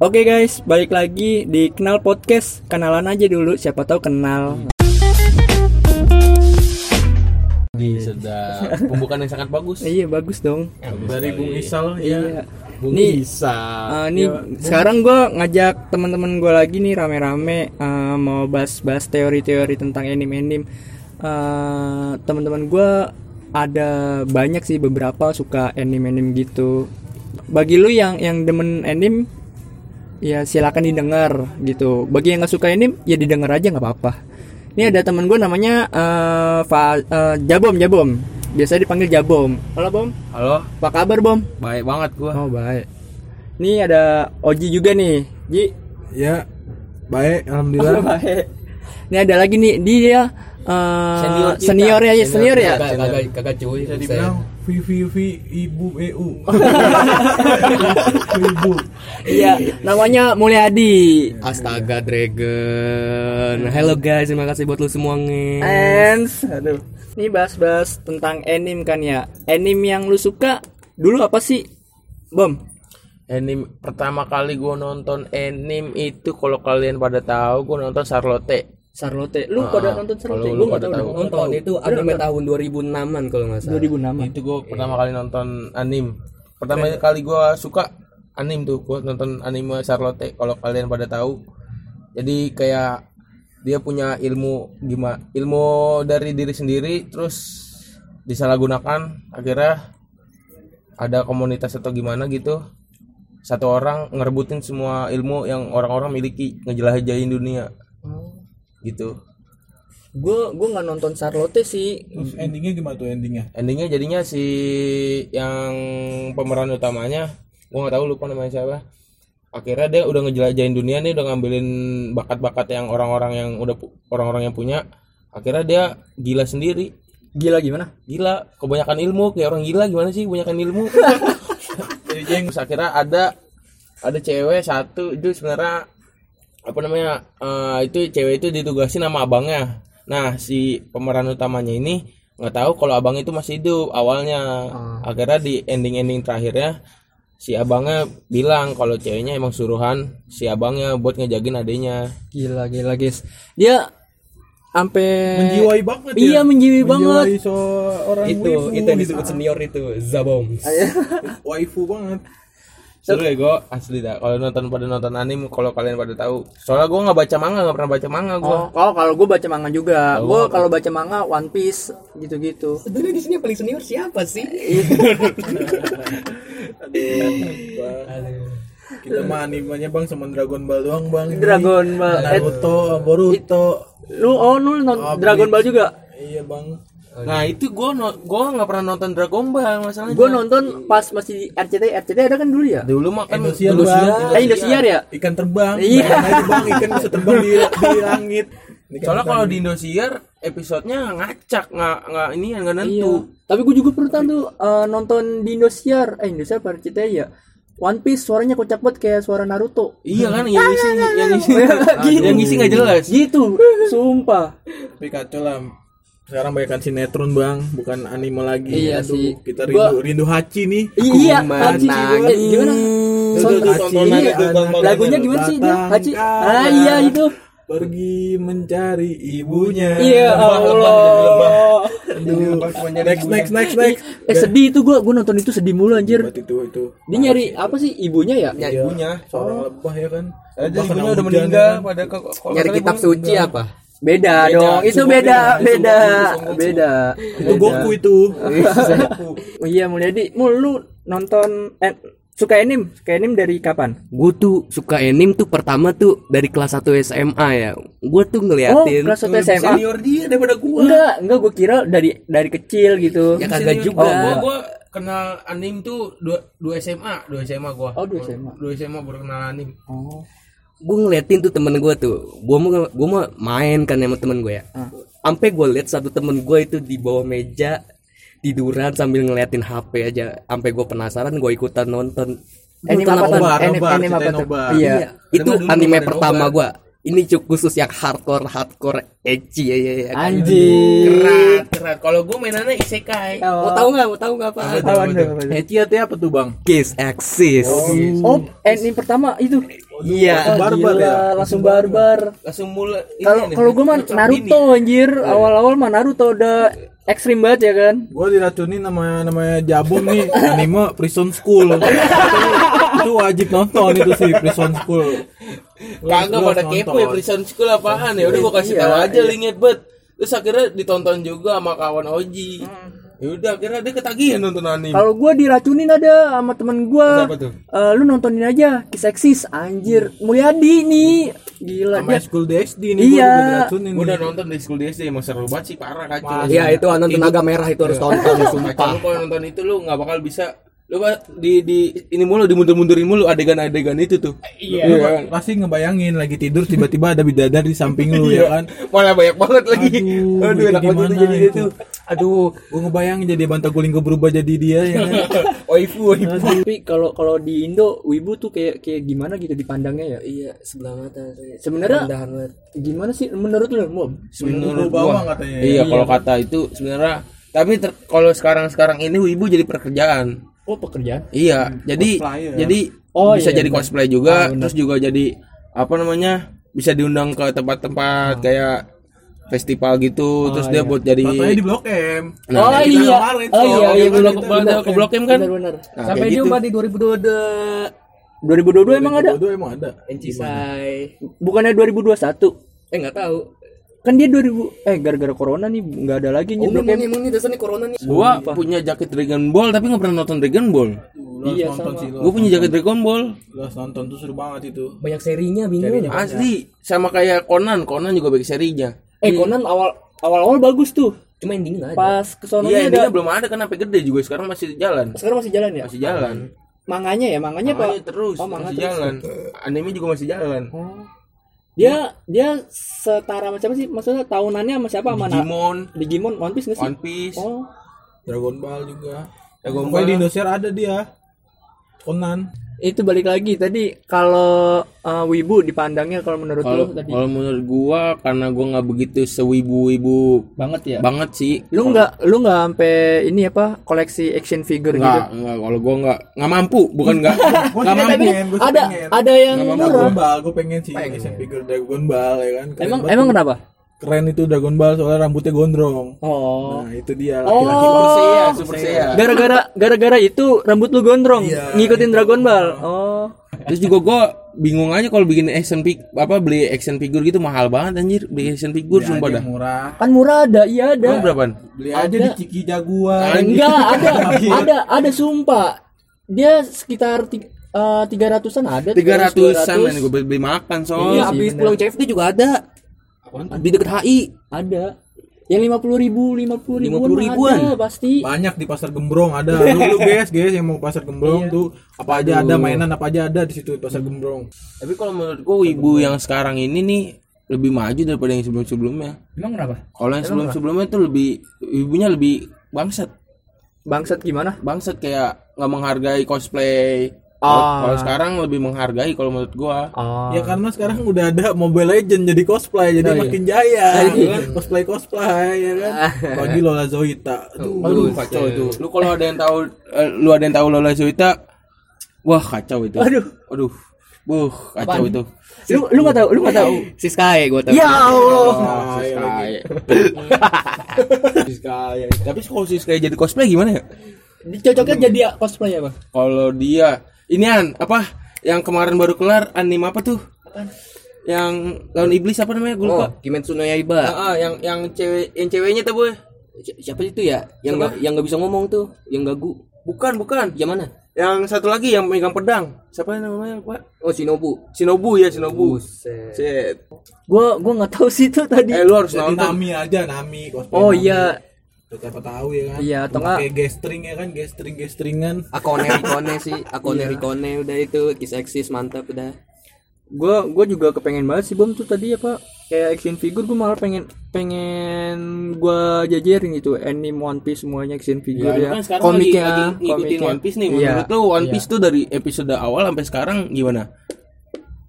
Oke guys, balik lagi di Kenal Podcast. Kenalan aja dulu, siapa tahu kenal. Sudah pembukaan yang sangat bagus. Iya bagus dong. dari Bung Isal Iya. ya Bung Nih, Isa. Ah, nih sekarang gue ngajak teman-teman gue lagi nih rame-rame ah, mau bahas-bahas teori-teori tentang anime-anime. Ah, teman-teman gue ada banyak sih beberapa suka anime-anime gitu. Bagi lu yang yang demen anime ya silakan didengar gitu. Bagi yang nggak suka anime ya didengar aja nggak apa-apa. Ini ada teman gue namanya eh, Fa- eh, Jabom Jabom. Biasa dipanggil Jabom. Halo Bom, Halo, apa kabar Bom? baik banget gua. Oh baik. Ini ada Oji juga nih. Ji. ya baik alhamdulillah baik. Ini ada lagi nih dia uh, Senior kita. senior ya, senior ya. Kagak kagak kagak cuy. bisa dibilang Vivi Vivi Ibu EU Ibu Iya, namanya Mulyadi. Astaga Dragon. Hello guys, terima kasih buat lu semua nge. And aduh. Ini bahas-bahas tentang anime kan ya. Anime yang lu suka dulu apa sih? Bom. Anime pertama kali gua nonton anime itu kalau kalian pada tahu gua nonton Charlotte. Charlotte. Lu Ah, pada nonton Charlotte? lu pada tahu. nonton itu anime tahun 2006-an kalau nggak salah. 2006. Itu gua pertama kali nonton anime. Pertama kali gua suka anime tuh gua nonton anime Charlotte kalau kalian pada tahu. Jadi kayak dia punya ilmu gimana ilmu dari diri sendiri terus disalahgunakan akhirnya ada komunitas atau gimana gitu satu orang ngerebutin semua ilmu yang orang-orang miliki ngejelajahin dunia gitu. Gue gue nggak nonton Charlotte sih. terus endingnya gimana tuh endingnya? Endingnya jadinya si yang pemeran utamanya gua nggak tahu lupa namanya siapa. Akhirnya dia udah ngejelajahin dunia nih udah ngambilin bakat-bakat yang orang-orang yang udah orang-orang yang punya. Akhirnya dia gila sendiri. Gila gimana? gila kebanyakan ilmu. Kayak orang gila gimana sih kebanyakan ilmu? Jadi jeng akhirnya ada ada cewek satu itu sebenarnya apa namanya eh, itu cewek itu ditugasin sama abangnya nah si pemeran utamanya ini nggak tahu kalau abang itu masih hidup awalnya akhirnya di ending ending terakhirnya si abangnya bilang kalau ceweknya emang suruhan si abangnya buat ngejagin adenya Gila gila guys. Dia sampai menjiwai banget ya Iya menjiwai banget. menjiwai seorang Itu waifu. itu yang disebut senior itu Zabom. waifu banget seru ya gue asli dah kalau nonton pada nonton anime kalau kalian pada tahu soalnya gue nggak baca manga nggak pernah baca manga gue Oh, kalau kalau gue baca manga juga. Gue kalau baca manga One Piece gitu-gitu. Sebenarnya di sini paling senior siapa sih? kita mah animenya bang sama Dragon Ball doang bang Dragon Ball. Naruto Boruto lu oh lu nonton Dragon Ball juga? iya bang nah itu gue no, gue nggak pernah nonton Dragon Ball masalahnya Gue nonton pas masih di RCT. RCT ada kan dulu ya? dulu mah kan Indosiar, Indosiar. Bang. Eh Indosiar ya? ikan terbang Iya. Bayangin aja, bang ikan bisa terbang di, di langit Ini kan soalnya kalau di Indosiar episodenya ngacak nggak nggak ini yang nggak nentu Iya. Tapi gue juga pernah tuh eh, nonton di Indosiar. Eh Indosiar apa RCT ya? One Piece suaranya kocak banget kayak suara Naruto. iya kan yang ngisi yang ngisi yang ngisi nggak jelas Gitu, sumpah. tapi kacau lah sekarang banyak sinetron bang bukan anime lagi Iya Aduh, sih. kita Gua- rindu rindu hachi nih Iya, Kuman Hachi. gimana? Iya, lagunya gimana sih dia? Batang Hachi. kara. Ah iya itu. pergi mencari ibunya Iya Allah. Aduh. next next next next Eh sedih itu gua, gua nonton itu sedih mulu anjir. Buat itu itu Dia nyari apa sih ibunya ya? Iya, seorang lebah ya kan ada ibunya udah meninggal ya kan? pada Nyari kitab suci apa? Beda, dong. Itu beda, beda, beda, beda. itu Goku itu Oh iya Mulyadi, mul lu nonton eh, suka anime? Suka anime dari kapan? Gue tuh suka anime tuh pertama tuh dari kelas 1 SMA ya. Gue tuh Oh, ngeliatin. kelas 1 SMA. senior dia daripada gua Enggak, enggak gua kira dari dari kecil gitu. Ya kagak juga. Oh, gua, gua kenal anime tuh dua, dua SMA, dua SMA gua. Oh, dua SMA. Dua SMA baru kenal anime. Oh. Gue ngeliatin tuh temen gue tuh. Gue mau gue mau main kan sama temen gue ya. Sampai gue lihat satu temen gue itu di bawah meja tiduran sambil ngeliatin HP aja. Sampai gue penasaran gue ikutan nonton. Anime apa tuh? Anime, apa tuh? Iya. itu anime pertama gue ini cuk khusus yang hardcore hardcore ecchi ya ya ya Anjing. Keren, keren. Kalau gue mainannya isekai. mau tahu nggak mau tahu nggak apa tuh? Heci artinya apa tuh bang? Kiss Axis Oh, ending pertama itu. iya barbar Gila, ya? langsung barbar. Langsung mulai. ini Kalau kalau gue mah Naruto anjir, awal-awal mah Naruto udah ekstrim banget ya kan. Gue diracunin namanya namanya Jabon nih anime Prison School. itu, itu wajib nonton itu sih Prison School. Kagak pada kepo nonton. ya prison school apaan ya udah gua kasih Iya, tahu aja iya. linknya bet terus akhirnya ditonton juga sama kawan Oji ya udah akhirnya dia ketagihan nonton anime Kalau gue diracunin ada sama temen tuh? Eh, lu nontonin aja Kiss Exis anjir. Mulyadi nih. Gila Sama dia. School DSD nih Iya. gua diracunin Gua udah nonton di school DSD emang seru banget sih parah kacau Iya itu hantu naga merah itu harus tonton Kacau sumpah lu kalau nonton itu lu nggak bakal bisa lu Pak, di di ini mulu dimundur-mundurin mulu adegan-adegan itu tuh Lu iya pasti ngebayangin lagi tidur tiba-tiba ada bidadari di samping lu ya kan. malah banyak banget lagi Aduh, aduh enak banget jadi itu? itu aduh Gue ngebayangin jadi bantah guling gue berubah jadi dia ya kan. waifu waifu Tapi kalau kalau di Indo wibu tuh kayak kayak gimana gitu dipandangnya ya? iya sebelah mata Sebenarnya gimana sih menurut lu, Mob? menurut gua katanya. iya kalau kata itu sebenarnya tapi kalau sekarang-sekarang ini wibu jadi pekerjaan Oh, pekerjaan. iya jadi Cosplayer. jadi Oh, bisa iya, jadi benar. cosplay juga Ah, benar. terus juga jadi apa namanya bisa diundang ke tempat-tempat kayak festival gitu terus dia buat jadi Katanya di Blok M. Nah, oh iya. kemarin, Oh iya, iya ke benar. Blok- ke- ke Blok M kan? Benar benar. Nah, Sampai jumpa gitu. di 2022 2022 emang ada? Dua emang ada. Encisai Bukannya 2021? Eh nggak tahu Kan dia 2000 eh gara-gara corona nih nggak ada lagi Oh nih ini Blok M. nih emang nih dasarnya corona nih gua punya jaket Dragon Ball tapi nggak pernah nonton Dragon Ball Lu Iya, nonton sama. sih lu. gua punya jaket Dragon Ball Lu nonton tuh seru banget itu. Banyak serinya bingung asli sama kayak Conan Conan juga baik serinya Eh Conan awal awal-awal bagus tuh. Cuma endingnya nggak ada Pas ke sono iya ada. ini belum ada kan sampai gede juga sekarang masih jalan Sekarang masih jalan ya? masih jalan Manganya ya, manganya Pak. Makanya terus Oh, manga masih terus. jalan anime juga masih jalan Oh. Dia dia setara macam sih? Maksudnya tahunannya sama siapa? Sama Na- Digimon Digimon One Piece nggak sih? One Piece Oh. Dragon Ball juga. Dragon Pokoknya di Ball Indosiar ada dia. Conan. Itu balik lagi tadi kalau uh, wibu dipandangnya kalau menurut kalau lu tadi kalau menurut gua karena gua nggak begitu sewibu-wibu banget ya. banget sih Lu nggak lu nggak sampai ini apa koleksi action figure gitu? Enggak, enggak kalau gua enggak enggak mampu, bukan enggak enggak mampu. pengen, gua Ada pengen. ada yang murah. Ball, gue pengen sih action figure Dragon Ball ya kan. Keren Emang emang kenapa? Keren itu Dragon Ball soalnya rambutnya gondrong. Oh. Nah, itu dia Oh. laki-laki Super persia. Saiya, Super. Gara-gara gara-gara itu rambut lu gondrong, Iya, ngikutin itu. Dragon Ball. Oh. Terus juga gua bingung aja kalau bikin action fig apa beli action figure gitu mahal banget anjir beli action figure Beli sumpah dah. murah. Kan murah ada, iya ada. Emang berapaan? Beli aja di Ciki Jaguar. Enggak, ada. ada, ada sumpah. Dia sekitar eh, tiga ratusan ada. Tiga ratusan 200. men gua beli, makan Iya, soal. Ini habis pulang CFD juga ada di dekat HI Ada. Yang lima puluh ribu, lima puluh ribuan, 50 ribuan. ada pasti. Banyak di pasar Gembrong ada. Lu, lu guys, guys yang mau ke pasar Gembrong tuh apa aja ada mainan apa aja ada di situ di pasar Gembrong. Tapi kalau menurut gua ibu yang sekarang ini nih lebih maju daripada yang sebelum-sebelumnya. Emang kenapa? Kalau yang sebelum-sebelumnya tuh lebih ibunya lebih bangsat. Bangsat gimana? Bangsat kayak nggak menghargai cosplay. Ah. Kalau sekarang lebih menghargai kalau menurut gua. Oh. Ya karena sekarang udah ada Mobile Legend jadi cosplay jadi Oh, iya. makin jaya. iya. Cosplay cosplay ya kan. Bagi Lola Zoita. Aduh, Aduh, kacau itu. Lu kalau ada yang tahu eh, lu ada yang tahu Lola Zoita, wah kacau itu. Aduh. Aduh. Buh, kacau itu. Lu lu enggak tahu, lu enggak tahu. si Sky gue tahu Ya Allah. Oh, Sky. Sky. Tapi kalau si Sky jadi cosplay gimana ya? Cocoknya jadi cosplay apa? Kalau dia inian apa yang kemarin baru kelar anime apa tuh? Yang lawan iblis apa namanya? Gue lupa. oh Kimetsu no Yaiba Ah, ah, yang yang cewek yang ceweknya tuh boy. Si- siapa itu ya yang nggak yang nggak bisa ngomong tuh yang gagu Bukan, bukan. yang mana Yang satu lagi yang megang pedang. Siapa namanya, Pak? oh Shinobu Shinobu ya, Shinobu. Buset. Set. Gua gua enggak tahu sih itu tadi. Eh lu harus Jadi nonton. Nami aja Nami. Oh iya, Siapa tahu ya kan. Iya, atau nggak- Pakai gestring ya kan, gestring gestringan. Akone Rikone sih Akone Rikone udah itu Kiss Exis mantap udah gua gua juga kepengen banget sih bom tuh tadi apa kayak action figure gua malah pengen pengen gua jajarin gitu anime One Piece semuanya action figure Ya, ya, kan sekarang komiknya lagi, lagi ngikutin komiknya. One Piece nih. Iya. Menurut lu One Piece tuh dari episode awal sampai sekarang gimana?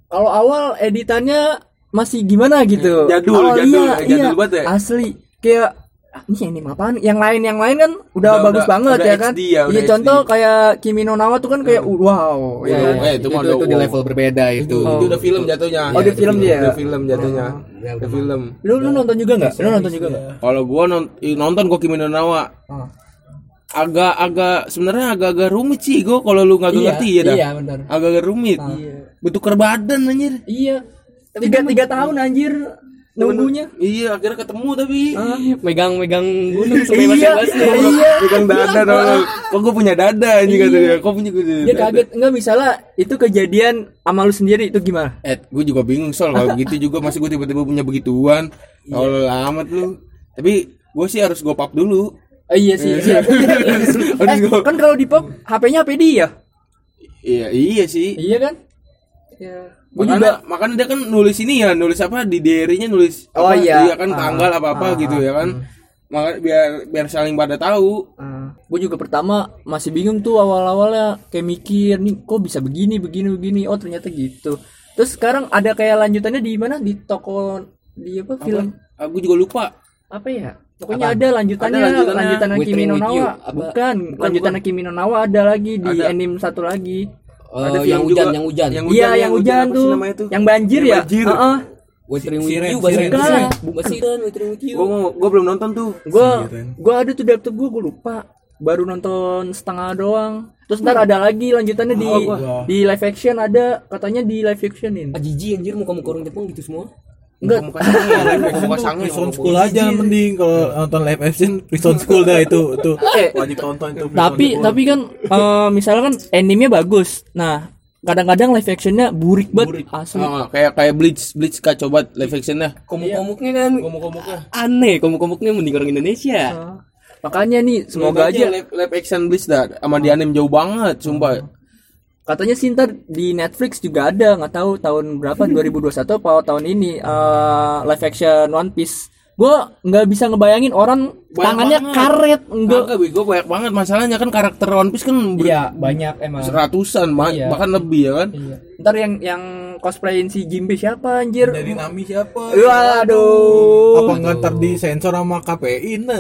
kalau awal editannya masih gimana gitu. Jadul, Oh, jadul, iya, jadul iya, banget ya? Asli kayak ah, ini anime apaan? Yang lain yang lain kan udah, Udah- bagus udah- banget udah ya kan. HD ya, udah Iya contoh HD. kayak Kimi no Nawa tuh kan kayak uh, wow. ya Wow. kan? Eh, itu itu, mah itu, udah di wow. level berbeda itu. Itu udah film jatuhnya. Oh, di film dia. Udah film jatuhnya. Ya, Udah film. Lu lu nonton juga nggak? Lu nonton juga nggak? Kalau gua nonton kok Kimi no Na wa. Ah. agak-agak sebenarnya agak-agak rumit sih gua kalau lu nggak Iya, ngerti ya dah. iya, benar. Agak-agak rumit. Bertukar badan anjir. Iya. Tiga tiga tahun anjir nunggunya. Iya, akhirnya ketemu tapi Megang-megang gunung Iya, sebebas-bebasnya. iya. pegang dada dong. Kok gua punya dada anjing Iya. katanya. Kok punya gua Dia kaget enggak misalnya itu kejadian sama lu sendiri itu gimana? Eh, gue juga bingung soal kalau begitu juga masih gue tiba-tiba punya begituan. Iya. Kalau amat lu. Tapi gue sih harus gue pap dulu. Oh, iya sih. iya. Harus eh, kan kalau di pop HP-nya HP dia. Iya, iya sih. Iya kan? Iya. Makanya, juga makanya dia kan nulis ini ya, nulis apa di diary-nya nulis Oh, apa, iya. kan Ah. tanggal apa-apa gitu ya kan. Makanya biar biar saling pada tahu. gue juga pertama masih bingung tuh awal-awalnya kayak mikir nih kok bisa begini begini begini oh ternyata gitu terus sekarang ada kayak lanjutannya di mana di toko di apa film Aku juga lupa. apa ya pokoknya ada lanjutannya Ada lanjutannya. lanjutan Kimi no. Nawa Apa? bukan lanjutan Kimi no Nawa ada lagi di Ada. anime satu lagi Oh, Ada yang hujan, juga. yang hujan. Yang iya yang hujan apa sih tuh namanya tuh? yang banjir Yang ya banjir. Heeh. Waiting with Siren, you bahasa Siren, Inggris. Siren. Bukan Waiting with you. Gue mau gue belum nonton tuh. gua gua ada tuh laptop gua gua lupa baru nonton setengah doang terus ntar ada lagi lanjutannya di gua. di live action ada katanya di live actionin Ah, jijik anjir muka-muka orang Jepang gitu semua. Enggak. Muka sange. Prison School aja mending. Kalau nonton live action Prison School dah itu itu. Eh, wajib tonton itu tapi tapi kan eh, misalnya kan animenya bagus. Nah kadang-kadang live actionnya burik banget. Asli. Ah, kayak kayak Bleach, Bleach kak coba live actionnya. Komuk-komuknya kan. Komuk-komuknya. aneh, komuk-komuknya mending orang Indonesia. makanya nih semoga aja live, live action Bleach dah sama di anime jauh banget, sumpah. Katanya sih ntar di Netflix juga ada nggak tahu tahun berapa 2021 apa tahun ini eh, live action One Piece gua nggak bisa ngebayangin orang Banyak tangannya banget. karet enggak Enggak, bego banyak banget masalahnya kan karakter One Piece kan ber- iya banyak emang ratusan ma- Iya. bahkan lebih ya kan. Iya. Ntar yang yang cosplayin si Jimbe siapa anjir? dari Nami siapa Waduh. apa nggak ntar di sensor sama KPI nah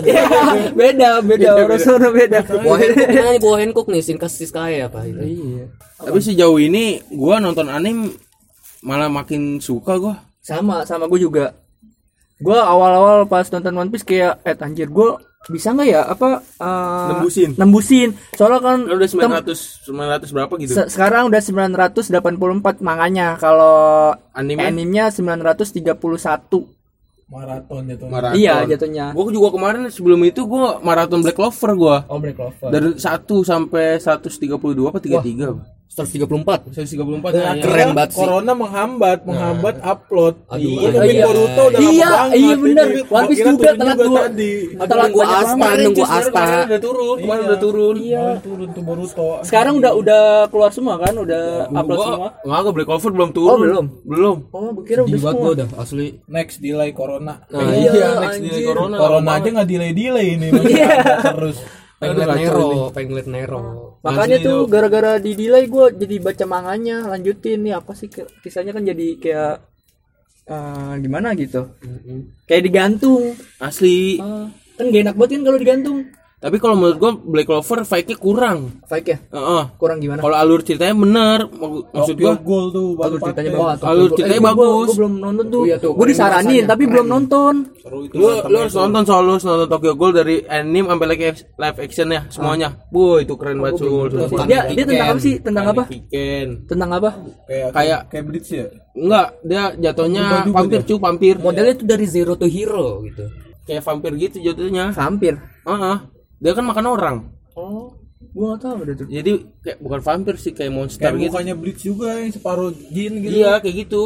beda, beda, urusan beda. Bawa Hancock nih, bawa Hancock nih, Shinkas Siskae apa itu. Iya. Tapi sejauh ini gua nonton anime malah makin suka gua. Sama, sama gue juga. Gue awal-awal pas nonton One Piece kayak, eh anjir gue bisa nggak ya apa eh, Nembusin. nembusin soalnya kan Lu udah tem- 900 900 berapa gitu? se- sekarang udah 984 manganya kalau Anime? animenya 931 maraton gitu Maraton. iya jatuhnya Gua juga kemarin sebelum itu gua maraton Black Clover gua. oh Black Clover Dari 1 sampai 132 apa 33? 134. 134 nah, ya. Keren banget sih. Corona menghambat, menghambat upload. Aduh, Gua aduh. nungguin Iya. Boruto udah Iya, lama banget. iya bener. Ini One Piece juga telat gua. tadi. Telat nunggu banyak Asta, nunggu Asta. udah turun, kemarin Iya. udah turun. Iya. Kemarin turun tuh Boruto. Sekarang udah udah keluar semua kan? Udah upload Gua semua. enggak Black Clover belum turun. Oh, belum? Belum. Oh, kira udah semua. udah asli. Next delay Corona. Nah, Iya, iya, next anjir. delay corona. Corona aja nggak delay delay ini. Iya. Terus. Pengen Nero, pengen liat Nero. Makanya tuh gara-gara di delay gue jadi baca manganya lanjutin nih apa sih ki- kisahnya kan jadi kayak eh, gimana gitu. Kayak digantung. Asli. Ah, kan gak enak banget kan kalau digantung Tapi kalau menurut gua Black Clover fake-nya kurang. fake ya Heeh. kurang gimana Kalau alur ceritanya bener, mak- maksud Tokyo gua Ghoul tuh alur ceritanya bagus alur ceritanya bagus. gue belum nonton tuh, Iya tuh, gue disaranin tapi belum nonton Seru itu. Lu, lu harus nonton soal lu harus nonton Tokyo Ghoul dari anime sampai live, live action ya semuanya. Bu itu keren banget Sul. dia dia tentang apa sih tentang apa tentang apa Kayak Kayak Blitz ya. enggak, dia jatuhnya vampir dia. cu, vampir. Modelnya tuh dari zero to hero gitu. Kayak vampir gitu jatuhnya. vampir Heeh. Dia kan makan orang. oh gue gak tahu udah tuh Jadi kayak bukan vampir sih, kayak monster Kayak gitu. mukanya Blitz juga yang separuh jin gitu. Iya, kayak gitu.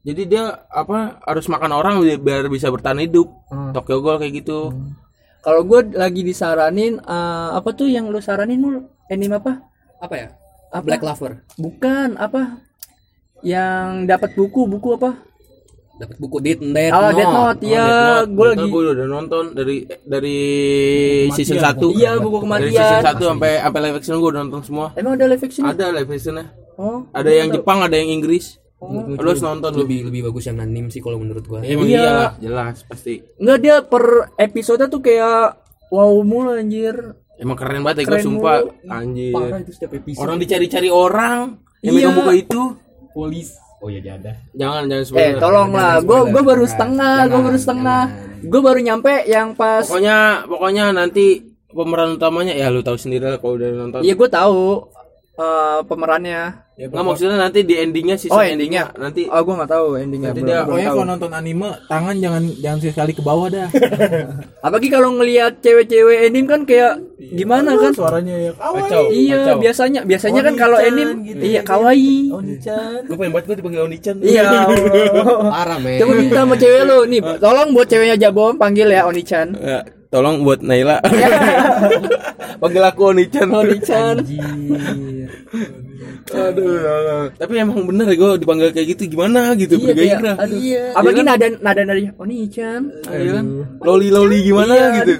Jadi dia apa harus makan orang biar- biar bisa bertahan hidup. Hmm. Tokyo Ghoul kayak gitu. kalau gue lagi disaranin eh, apa tuh yang lu saranin mul anime apa Apa ya? Apa? Black Clover. bukan apa yang dapat buku buku apa Dapat buku Death Death oh Note. Death Note ya gue lagi gue udah nonton dari dari season 1. Iya, buku Dari kematian. season 1 sampai sampai live action gue udah nonton semua. emang ada live action Ada live actionnya. oh Ada yang Jepang, ada yang Inggris. Gua Lu harus nonton lu. lebih lebih bagus yang anim sih kalau menurut gua. Emang Iya. iya lah, jelas pasti. Enggak dia per episode tuh kayak wow mulu anjir. Emang keren banget ya gue Keren sumpah mulu. anjir. Parah itu setiap episode. Orang dicari-cari orang yang Iya. megang buku itu. polis. Oh ya ada. Jangan jangan Eh spoiler. tolong lah, gue gue baru setengah, gue baru setengah, gue baru nyampe yang pas. Pokoknya pokoknya nanti pemeran utamanya ya lu tahu sendiri lah kalau udah nonton. Iya gue tahu eh, pemerannya. Nggak maksudnya nanti di endingnya sih Oh endingnya. nanti Oh gue nggak tahu endingnya. Nanti dia- Pokoknya kalau nonton anime tangan jangan jangan sekali ke bawah dah. Apalagi kalau ngelihat cewek-cewek anime kan kayak gimana kan? Suaranya ya kacau. Iya kacau. biasanya biasanya kan kalau anime iya kawaii. Gue pengen banget gue dipanggil Onichan. Iya. Parah men. Coba minta sama cewek lu nih, tolong buat ceweknya Jabom panggil ya Onichan. Ya, tolong buat Naila. Panggil aku Onichan. Onichan. Aduh. ya Allah. Tapi emang bener ya gue dipanggil kayak gitu gimana gitu Iya, bergairah. aduh. Apalagi nada nada nada Onichan. Iya kan? Loli loli gimana Iya. gitu.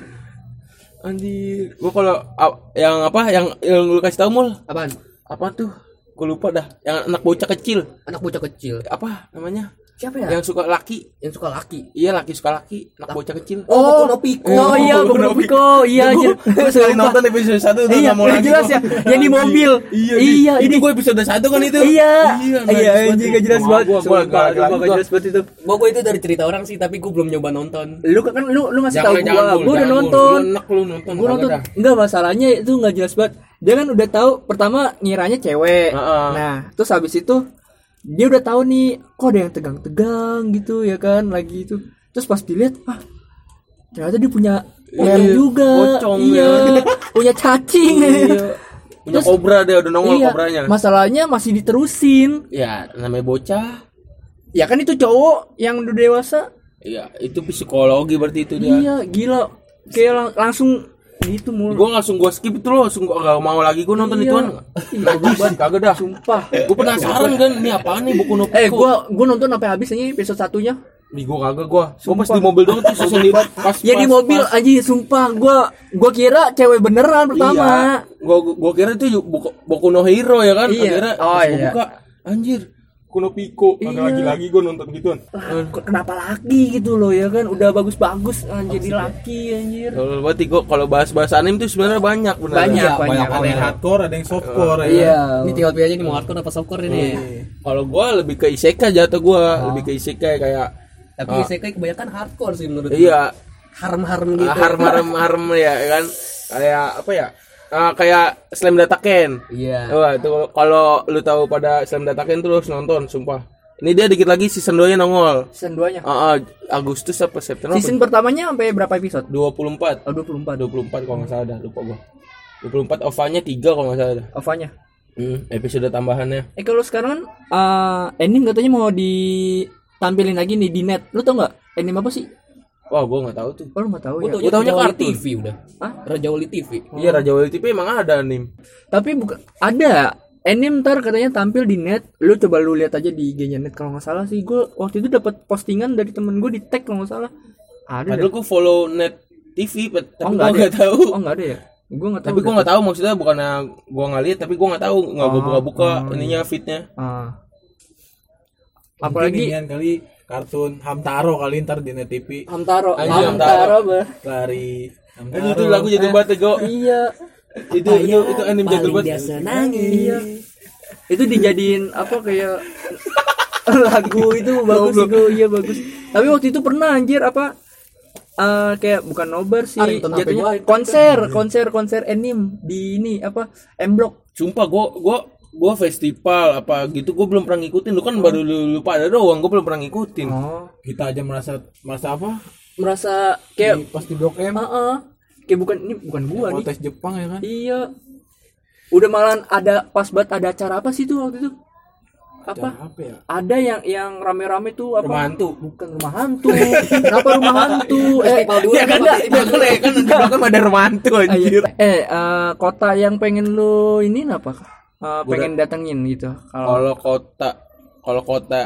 Anjir, gua kalau a- yang apa yang yang lu kasih tau mul Apaan? apa tuh? Gue lupa dah. Yang anak bocah kecil. Anak bocah kecil. Apa namanya? Siapa ya? Yang suka laki. Yang suka laki. Iya laki suka laki. Anak bocah kecil. Oh, Boku no Pico. Oh iya, Boku Boku no no Pico. Iya anjir. Gue sekali nonton episode 1 udah Iya, nggak mau lagi jelas ya. Yang di mobil. Iya, Iya, itu ini gue episode 1 kan itu. Iya. Iya, Iya, anjir gak jelas banget. Gua gua Sumpah, gak jelas banget itu. Gua gua itu dari cerita orang sih, tapi gua belum nyoba nonton. Lu kan lu lu ngasih tahu jangan gua udah nonton. Lu enak lu nonton. Gua nonton. Enggak masalahnya itu nggak jelas banget. Dia kan udah tahu pertama ngiranya cewek. Nah, terus habis itu dia udah tahu nih kok ada yang tegang-tegang gitu ya kan lagi itu. Terus pas dilihat ah ternyata dia punya Iya, juga. pocong iya, ya. punya cacing. Iya. Punya Terus- kobra deh udah nongol iya, kobranya. masalahnya masih diterusin. Ya, namanya bocah. Ya kan itu cowok yang udah dewasa. Iya, itu psikologi berarti itu dia. Iya, gila. Kayak lang- langsung gitu mulu. Gue langsung gue skip itu loh, langsung gue gak mau lagi gue nonton Iya. ituan. Najis, kagak dah. Sumpah. Gue penasaran kan, ini apaan nih buku Nopiko? Eh, gua gua nonton sampai habis aja episode satunya. Ih, gue kagak gue. Gue pas di mobil doang tuh season di pas Ya di pas- mobil pas- aja sumpah gua gua kira cewek beneran pertama. Iya. Gue gue kira itu buku, buku no hero ya kan? Iya. Akhirnya Oh, pas gua iya. buka, anjir. Kuno Piko, Iya. kagak lagi-lagi gue nonton gituan. Kenapa laki gitu loh ya kan udah bagus-bagus ah, jadi laki anjir. Kalau berarti gue kalau bahas-bahas anime tuh sebenarnya banyak bener. Banyak, banyak, Banyak ada yang hardcore, ada yang softcore ya. Iya. Ini tinggal pilih aja nih mau hardcore apa softcore ini. Kalau gue lebih ke isekai jatuh gue, lebih ke isekai kayak Tapi Ah. isekai kebanyakan hardcore sih menurut gua. iya Harem-harem gitu. harem harem harem ya kan kayak apa ya Ah, kayak slam dataken Iya. Wah itu kalau lu tahu pada slam dataken terus nonton sumpah ini dia dikit lagi season 2 nya nongol Season 2-nya. Ah, ah, Agustus apa September apa? Season pertamanya sampai berapa episode? 24 Oh, 24. 24 kalau nggak salah dah lupa gua 24 OVA-nya 3 kalau nggak salah dah Ovanya. hmm, episode tambahannya Eh kalau sekarang kan eh, anime katanya mau ditampilin lagi nih di net. Lu tau nggak anime apa sih? Wah gua nggak tahu tuh Oh, lu nggak tahu Gua ya. Gua Wali kartun. TV udah. Hah? Raja Wali TV. iya Raja Wali TV emang ada anime Tapi bukan ada anime ntar katanya tampil di net. Lu coba lu lihat aja di IG-nya net kalau nggak salah sih. Gue waktu itu dapat postingan dari temen gue di tag kalau nggak salah. Ada. padahal gua follow net TV tapi Oh, gua nggak nggak tahu Oh nggak ada ya? Gue nggak tahu. tapi gua nggak tahu maksudnya bukannya gua nggak lihat tapi gua nggak tahu nggak gua buka-buka oh, ininya fitnya Ah. Apalagi Apalagi kali kartun Hamtaro kali ntar di net TV Hamtaro, Anjing, Hamtaro, bah. lari Kan itu lagu jadi banget Go. Iya. itu itu itu anime jadul banget. Iya. Itu dijadiin apa kayak lagu itu bagus itu iya bagus. Tapi waktu itu pernah anjir apa eh kayak bukan nobar sih jatuhnya itu konser konser konser anime di ini apa M Block Sumpah gua gua gua festival apa gitu gua belum pernah ngikutin. Lu kan baru lu, lu pada doang gua belum pernah ngikutin. oh. Kita aja merasa merasa apa? Merasa kayak pas di blok M. Heeh. kayak bukan ini bukan gua nih. Protes Jepang ya kan? Iya. Udah malah ada pas banget ada acara apa sih tuh waktu itu? Apa? apa ya? Ada yang yang rame-rame tuh apa? Rumah hantu. bukan rumah hantu. Kenapa rumah hantu? Eh dua ya kan? enggak Iya kan ya kan? Di belakang ada romantu anjir. eh eh, kota yang pengen lu ini apa Eh, pengen datengin gitu kalau Kalau kota kalau kota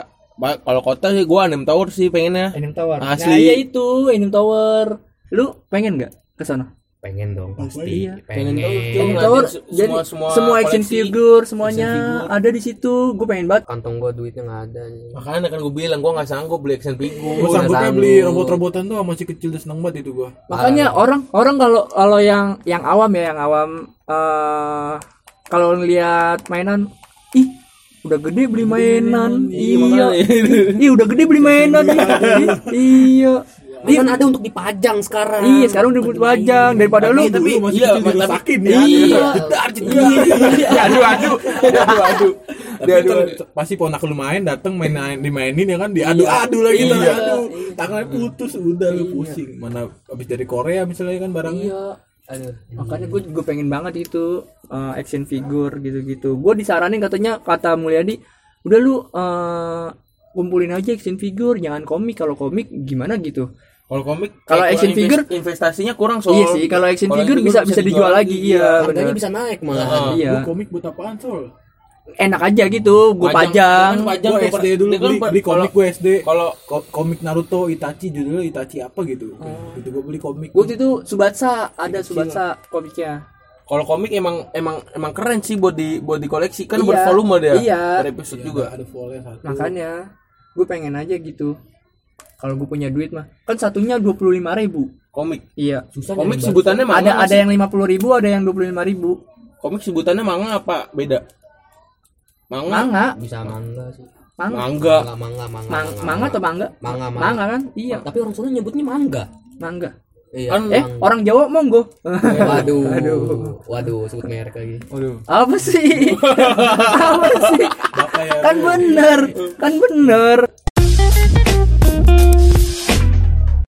kalau kota sih gua anime tower sih pengennya. Anime Tower Asli. nah iya itu Anime Tower lu pengen nggak ke sana pengen dong pasti Iya. pengen, Pengen se- jadi semua- semua, semua action koleksi. figure semuanya Action figure. ada di situ gue pengen banget kantong gua duitnya nggak ada nih. makanya kan gue bilang gue nggak sanggup beli action Gue figure sanggupnya sanggup. beli robot-robotan tuh masih kecil dan seneng banget itu gua. makanya orang orang kalau kalau yang yang awam ya yang awam eh kalau ngeliat mainan ih udah gede beli mainan. Iya iya. udah gede beli mainan. Iya. Iya. Kan ada untuk dipajang sekarang. iya sekarang udah buat pajang. Daripada lu. Tapi iya, tapi- dirusakin ya. iya. Iya, aduh aduh. Aduh aduh. Tapi ntar pasti ponak lu main dateng main dimainin ya kan diadu-adu lagi Iya. iya. aduh tangannya putus udah lu pusing. Mana habis dari Korea misalnya kan barangnya. Iya aduh. Makanya gue juga pengen banget itu eh, action figure gitu-gitu. Gue disaranin katanya kata Mulyadi udah lu eh, kumpulin aja action figure jangan komik. Kalau komik gimana gitu? Kalau komik Kalau kayak action figure- invest- investasinya kurang soal iya sih kalau action figure bisa bisa dijual lagi iya Harganya bener. bisa naik malah. Heeh. iya. Gua komik buat apaan sol enak aja gitu gue pajang. Kan pajang gua tuh, SD dulu kan beli, beli komik gue SD. kalau Ko- komik Naruto Itachi judulnya Itachi apa gitu. Gitu gue beli komik. Waktu itu Subatsa ada Subatsa komiknya. Kalau komik emang emang emang keren sih buat di buat dikoleksi. Kan Iya, bervolume dia. Iya. per episode juga. ada satu. Makanya gue pengen aja gitu. Kalau gue punya duit mah. Kan satunya dua puluh lima ribu. Komik? Iya. Komik sebutannya manga ada ada yang lima puluh ribu ada yang dua puluh lima ribu. Komik sebutannya manga apa? Beda manga manga Bisa mangga sih. manga manga Mangga, mangga, mangga. Mang, manga atau mangga Mangga, mangga. manga kan iya Tapi orang sana nyebutnya mangga. mangga Iya. Kan- eh orang Jawa monggo Waduh. Aduh. Waduh, sebut merek lagi. Waduh. apa sih apa sih Bapak ya kan bener kan bener